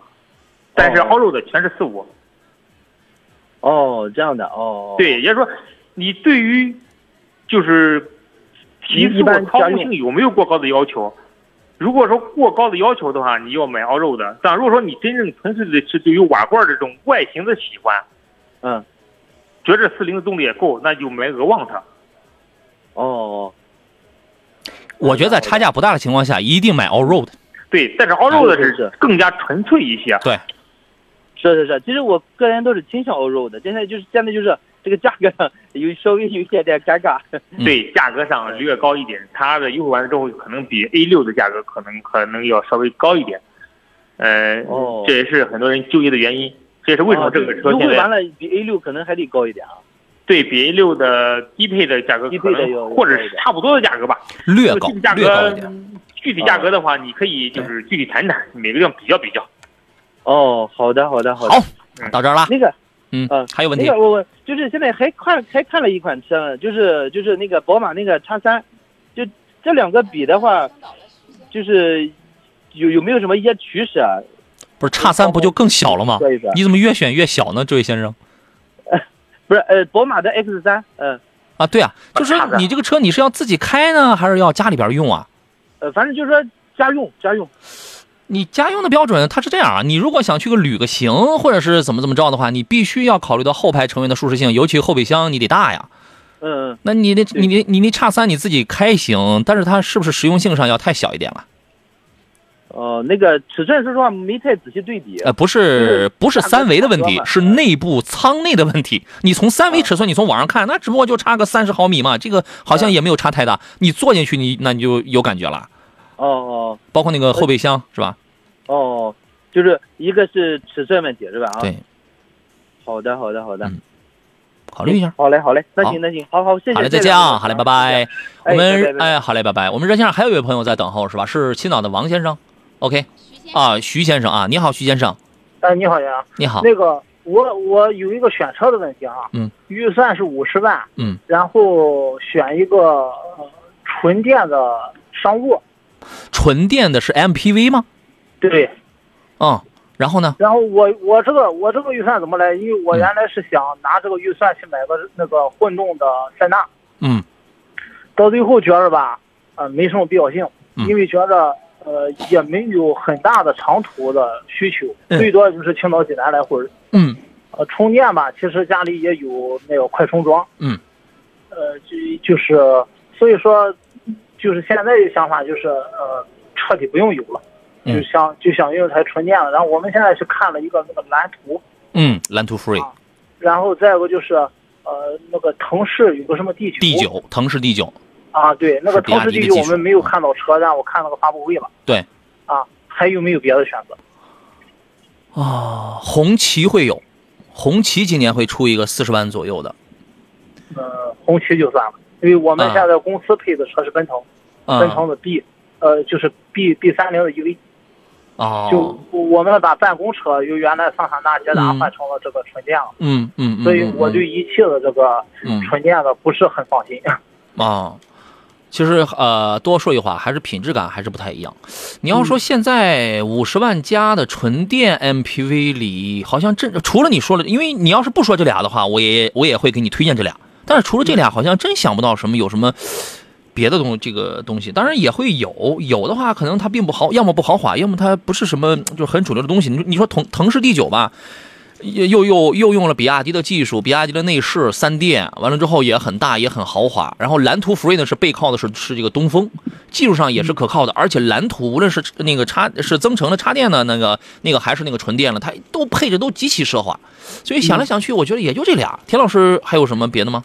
但是哦 Allroad 的全是四五。哦，这样的哦。对，也就是说，你对于就是提一速操控性有没有过高的要求？如果说过高的要求的话，你要买 Allroad 的。但如果说你真正纯粹的是对于瓦罐这种外形的喜欢，嗯，觉着四零的动力也够，那就买俄旺特。哦，我觉得在差价不大的情况下，一定买 Allroad。对，但是 Allroad 是是是更加纯粹一些。对，是是是，其实我个人都是倾向 Allroad 的，现在就是现在就是这个价格上有稍微有一点点尴尬。嗯 [laughs] 对，价格上略高一点，它的优惠完了之后，可能比 A 六的价格可能可能要稍微高一点。呃，哦这也是很多人纠结的原因。这也是为什么这个车现在优惠完了比 A 六可能还得高一点啊？对比 A 六的低配的价格可低配的或者是差不多的价格吧。略高具体价，略高一格点。具体价格的话，你可以就是具体谈谈，每个地方比较比较。哦，好的好的好的。好，到这儿了。那个嗯呃，还有问题那？个我我就是现在还看还看了一款车，就是就是那个宝马那个叉三，就这两个比的话，就是有有没有什么一些趋势啊？不是叉三不就更小了吗？你怎么越选越小呢，这位先生？[laughs] 不是呃，宝马的 X 三，嗯啊，对啊，就是你这个车你是要自己开呢，还是要家里边用啊？呃，反正就是说家用家用。你家用的标准它是这样啊，你如果想去个旅个行，或者是怎么怎么着的话，你必须要考虑到后排成员的舒适性，尤其后备箱你得大呀。嗯，那你那你你你那叉三你自己开行，但是它是不是实用性上要太小一点了？哦，那个尺寸说实话没太仔细对比。呃，不是不是三维的问题，是内部舱内的问题。你从三维尺寸，你从网上看，那只不过就差个三十毫米嘛，这个好像也没有差太大。你坐进去，你那你就有感觉了。哦哦，包括那个后备箱是吧？哦，就是一个是尺寸问题是吧？啊，对，好的好的好的，嗯考虑一下。好嘞好嘞，那行那行，好好谢谢。好嘞，再见啊！好嘞，拜拜。我哎们哎，好嘞，拜拜。我们热线上还有一位朋友在等候是吧？是青岛的王先生。OK，啊，徐先生啊，你好，徐先生，哎，你好呀，你好。那个我我有一个选车的问题啊，嗯，预算是五十万，嗯，然后选一个、呃、纯电的商务，纯电的是 MPV 吗？对，嗯，然后呢？然后我我这个我这个预算怎么来？因为我原来是想拿这个预算去买个那个混动的塞纳，嗯到最后觉着吧，呃，没什么必要性，嗯因为觉着呃也没有很大的长途的需求，嗯最多就是青岛济南来回。嗯呃，充电吧，其实家里也有那个快充桩。嗯。呃，就就是，所以说，就是现在的想法就是，呃，彻底不用油了，嗯就想就想用一台纯电了。然后我们现在去看了一个那个蓝图，嗯，蓝图 Free 啊然后再一个就是，呃，那个腾势有个什么第九 D 九，腾势第九，啊，对，那个腾势迪的 D 九我们没有看到车，但我看了个发布会了。对。啊，还有没有别的选择？啊，红旗会有，红旗今年会出一个四十万左右的，呃，红旗就算了，因为我们啊现在公司配的车是奔腾。奔嗯腾的 B，呃，就是 B B 三零的 EV，哦，就我们把办公车由原来桑塔纳、捷达嗯换成了这个纯电了，嗯嗯嗯，所以嗯我对一汽的这个嗯纯电的不是很放心。啊，[laughs] 其实呃，多说一话，还是品质感还是不太一样。你要说现在五十万加的纯电 MPV 里，好像这除了你说了，因为你要是不说这俩的话，我也我也会给你推荐这俩。但是除了这俩，好像真想不到什么有什么别的东这个东西。当然也会有，有的话可能它并不豪，要么不豪华，要么它不是什么就很主流的东西。你说你说腾腾势 D 九吧。又又又用了比亚迪的技术，比亚迪的内饰三电，完了之后也很大也很豪华。然后蓝图 Free 呢是背靠的是是这个东风，技术上也是可靠的，而且蓝图无论是那个插是增程的插电的那个那个还是那个纯电了，它都配置都极其奢华。所以想来想去，我觉得也就这俩。田老师还有什么别的吗？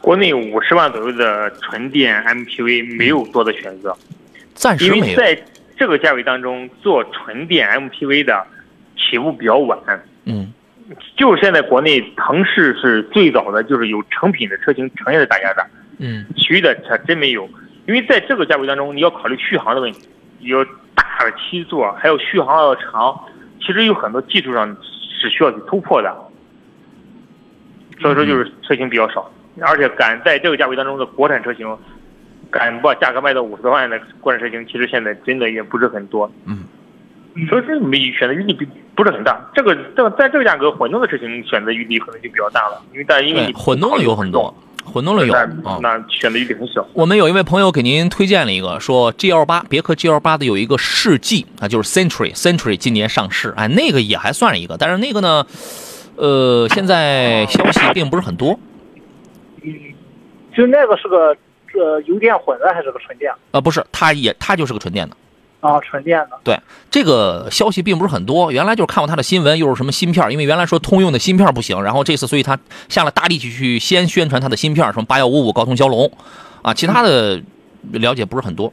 国内五十万左右的纯电 MPV 没有多的选择，暂时没有。因为在这个价位当中做纯电 MPV 的起步比较晚。嗯就是现在国内腾势是最早的，就是有成品的车型呈现在大家这儿，嗯其余的车真没有。因为在这个价位当中，你要考虑续航的问题，有大的七座，还有续航要长，其实有很多技术上是需要去突破的。所以说，就是车型比较少，而且敢在这个价位当中的国产车型，敢把价格卖到五十多万的国产车型，其实现在真的也不是很多。嗯，所以说没选择余地不不是很大。这个这个在这个价格，混动的车型选择余地可能就比较大了，因为但因为，你混动的有很多，混动的有那啊。那选择余地很小。我们有一位朋友给您推荐了一个，说 GL 八别克 GL 八的有一个世纪啊，就是 Century Century 今年上市，哎，那个也还算是一个，但是那个呢，呃，现在消息并不是很多，嗯，就那个是个呃油电混的还是个纯电？呃，不是，它也它就是个纯电的，啊，纯电的。对，这个消息并不是很多。原来就是看过它的新闻，又是什么芯片，因为原来说通用的芯片不行，然后这次所以他下了大力气去先宣传它的芯片，什么八幺五五高通骁龙，啊，其他的了解不是很多，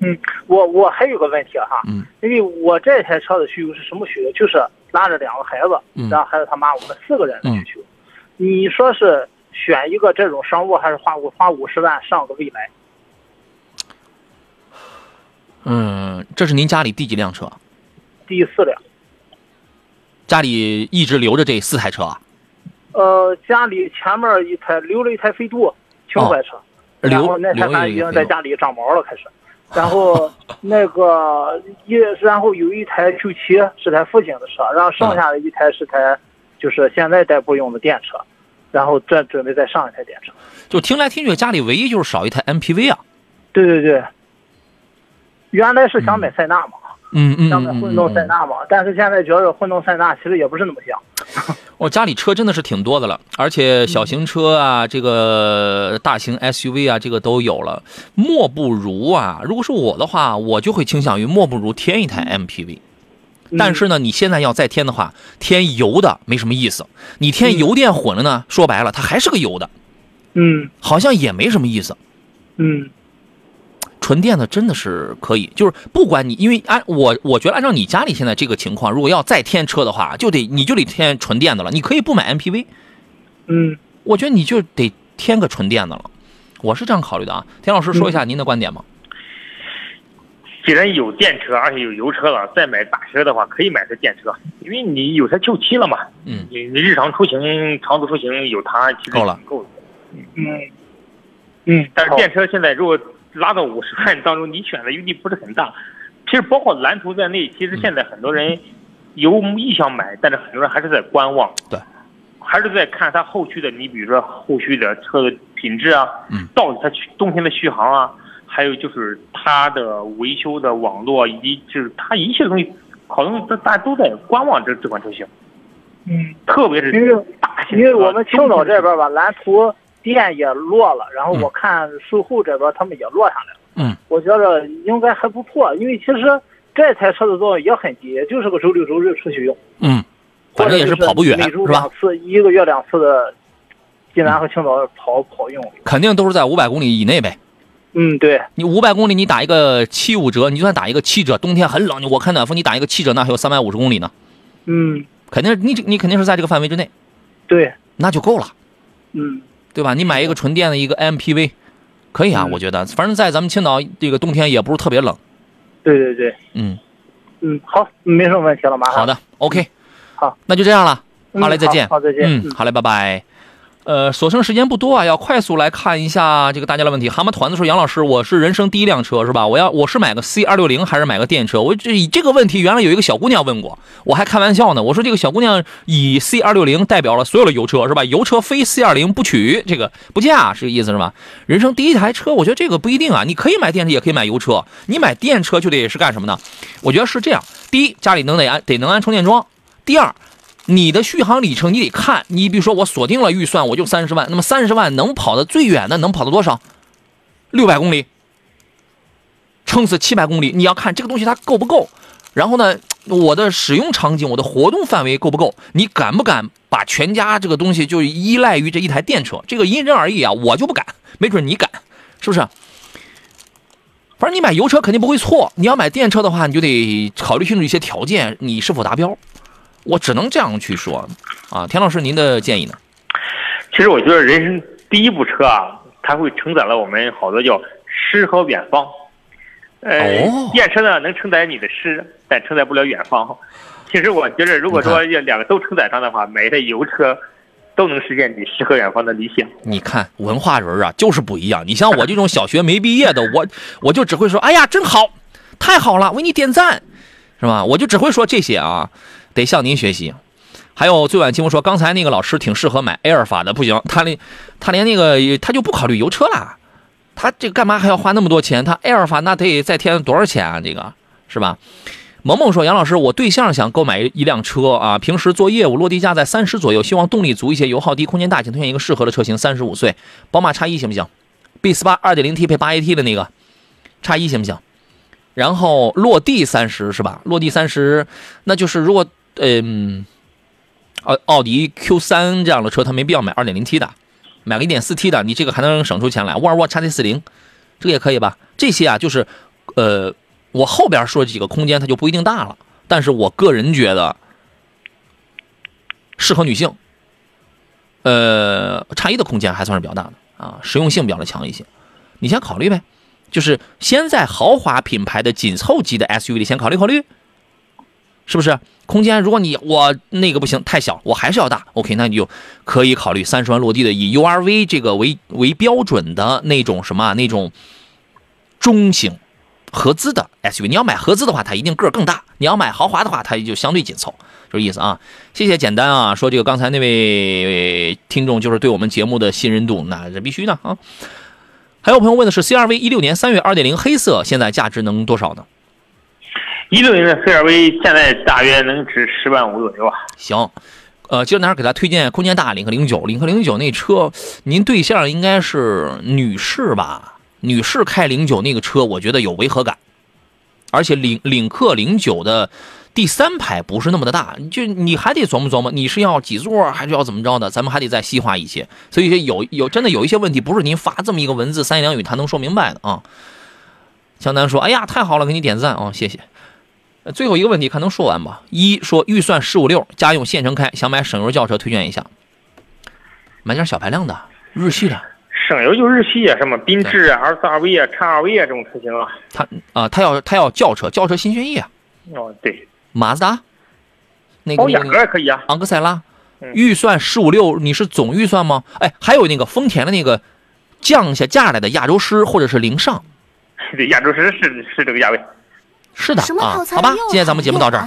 嗯，我我还有个问题哈，嗯，因为我这台车的需求是什么需求？就是拉着两个孩子，嗯然后还有他妈，我们四个人的需求。你说是选一个这种商务，还是花五花五十万上个蔚来？嗯，这是您家里第几辆车？第四辆。家里一直留着这四台车啊？呃，家里前面一台留了一台飞度情怀车，然后那台已经在家里长毛了，开始。[laughs] 然后那个一，然后有一台 Q 七是台父亲的车，然后剩下的一台是台就是现在代步用的电车，然后再准备再上一台电车。就听来听去，家里唯一就是少一台 MPV 啊。对对对，原来是想买塞纳嘛，嗯嗯想买混动塞纳嘛。但是现在觉得混动塞纳其实也不是那么香。我 [laughs] 家里车真的是挺多的了，而且小型车啊，这个大型 SUV 啊，这个都有了。莫不如啊，如果是我的话，我就会倾向于莫不如添一台 MPV。但是呢，你现在要再添的话，添油的没什么意思。你添油电混了呢，说白了，它还是个油的，嗯好像也没什么意思。嗯纯电的真的是可以，就是不管你，因为按我我觉得按照你家里现在这个情况，如果要再添车的话，就得你就得添纯电的了。你可以不买 MPV，嗯，我觉得你就得添个纯电的了。我是这样考虑的啊。田老师说一下您的观点吧。既然有电车，而且有油车了，再买大车的话，可以买台电车，因为你有它救漆了嘛。嗯，你你日常出行、长途出行有它其实够了够了。嗯嗯，但是电车现在如果拉到五十万当中，你选的余地不是很大。其实包括蓝图在内，其实现在很多人有意向买，但是很多人还是在观望。对，还是在看它后续的，你比如说后续的车的品质啊，嗯，到底它续冬天的续航啊，还有就是它的维修的网络，以及就是它一切东西，好像大大家都在观望这这款车型，嗯，特别是因为大型因为我们青岛这边吧，蓝图店也落了，然后我看售后这边他们也落下来了。嗯，我觉得应该还不错，因为其实这台车的作用也很低，也就是个周六周日出去用，嗯，反正也是跑不远是每周是吧两？次，一个月两次的济南和青岛跑跑用。肯定都是在五百公里以内呗。嗯，对，你五百公里你打一个七五折，你就算打一个七折，冬天很冷，我开暖风你打一个七折，那还有三百五十公里呢，嗯，肯定你你肯定是在这个范围之内，对，那就够了，嗯，对吧？你买一个纯电的一个 MPV，可以啊，嗯。我觉得，反正在咱们青岛这个冬天也不是特别冷，对对对，嗯，嗯，好，没什么问题了，马上。好的，OK，好，那就这样了，嗯，好嘞，再见，好，好再见。嗯，好嘞，拜拜。呃，所剩时间不多啊，要快速来看一下这个大家的问题。蛤蟆团子说：“杨老师，我是人生第一辆车是吧？我要我是买个 C 二六零还是买个电车？我这这个问题原来有一个小姑娘问过，我还开玩笑呢。我说这个小姑娘以 C 二六零代表了所有的油车是吧？油车非 C 二零不取，这个不嫁是这个意思是吧？人生第一台车，我觉得这个不一定啊，你可以买电车，也可以买油车。你买电车就得是干什么呢？我觉得是这样：第一，家里能得安得能安充电桩；第二。”你的续航里程你得看，你比如说我锁定了预算，我就三十万，那么三十万能跑的最远的能跑到多少？六百公里，撑死七百公里，你要看这个东西它够不够。然后呢，我的使用场景，我的活动范围够不够？你敢不敢把全家这个东西就依赖于这一台电车？这个因人而异啊，我就不敢，没准你敢，是不是？反正你买油车肯定不会错，你要买电车的话，你就得考虑清楚一些条件，你是否达标。我只能这样去说，啊，田老师，您的建议呢？其实我觉得人生第一部车啊，它会承载了我们好多叫诗和远方。呃，哦电车呢能承载你的诗，但承载不了远方。其实我觉得，如果说要两个都承载上的话，买一台油车都能实现你诗和远方的理想。你看文化人啊，就是不一样。你像我这种小学没毕业的，我我就只会说，哎呀，真好，太好了，为你点赞，是吧？我就只会说这些啊，得向您学习。还有最晚清风说，刚才那个老师挺适合买埃尔法的，不行，他连他连那个他就不考虑油车了，他这干嘛还要花那么多钱？他埃尔法那得再添多少钱啊？这个是吧？萌萌说：“杨老师，我对象想购买一辆车啊，平时做业务，落地价在三十左右，希望动力足一些，油耗低，空间大，请推荐一个适合的车型。三十五岁，宝马叉一行不行？B 四八二点零 T 配八 AT 的那个叉一行不行？然后落地三十是吧？落地三十，那就是如果嗯，奥奥迪 Q 三这样的车，它没必要买二点零 T 的，买个一点四 T 的，你这个还能省出钱来。沃尔沃 x T 四零，这个也可以吧？这些啊，就是呃。”我后边说几个空间它就不一定大了，但是我个人觉得适合女性。呃，叉一的空间还算是比较大的啊，实用性比较的强一些。你先考虑呗，就是先在豪华品牌的紧凑级的 SUV 里先考虑考虑，是不是？空间如果你我那个不行太小，我还是要大，OK，那你就可以考虑三十万落地的以 URV 这个为为标准的那种什么那种中型。合资的 SUV，你要买合资的话，它一定个儿更大；你要买豪华的话，它就相对紧凑，这意思啊。谢谢简单啊，说这个刚才那位听众就是对我们节目的信任度，那这必须的啊。还有朋友问的是 CRV 一六年三月二点零黑色，现在价值能多少呢？一六年的 CRV 现在大约能值十万五左右啊。行，呃，今儿哪儿给他推荐空间大领克零九，领克零九那车，您对象应该是女士吧？女士开零九那个车，我觉得有违和感，而且领领克零九的第三排不是那么的大，就你还得琢磨琢磨，你是要几座还是要怎么着的？咱们还得再细化一些。所以说有有真的有一些问题，不是您发这么一个文字三言两语他能说明白的啊。江南说：“哎呀，太好了，给你点赞啊，谢谢。”最后一个问题，看能说完吧。一说预算十五六，家用县城开，想买省油轿车，推荐一下。买点小排量的，日系的。省油就日系啊，什么缤智啊、四 R V 啊、叉 R V 啊这种车型啊。他啊，他要他要轿车，轿车新轩逸啊。哦，对。马自达。那个。哦，雅阁也可以啊。昂克赛拉。预算十五六，你是总预算吗？哎，还有那个丰田的那个降下价来的亚洲狮或者是凌尚。[laughs] 对，亚洲狮是是这个价位。是的啊，好吧，今天咱们节目到这儿。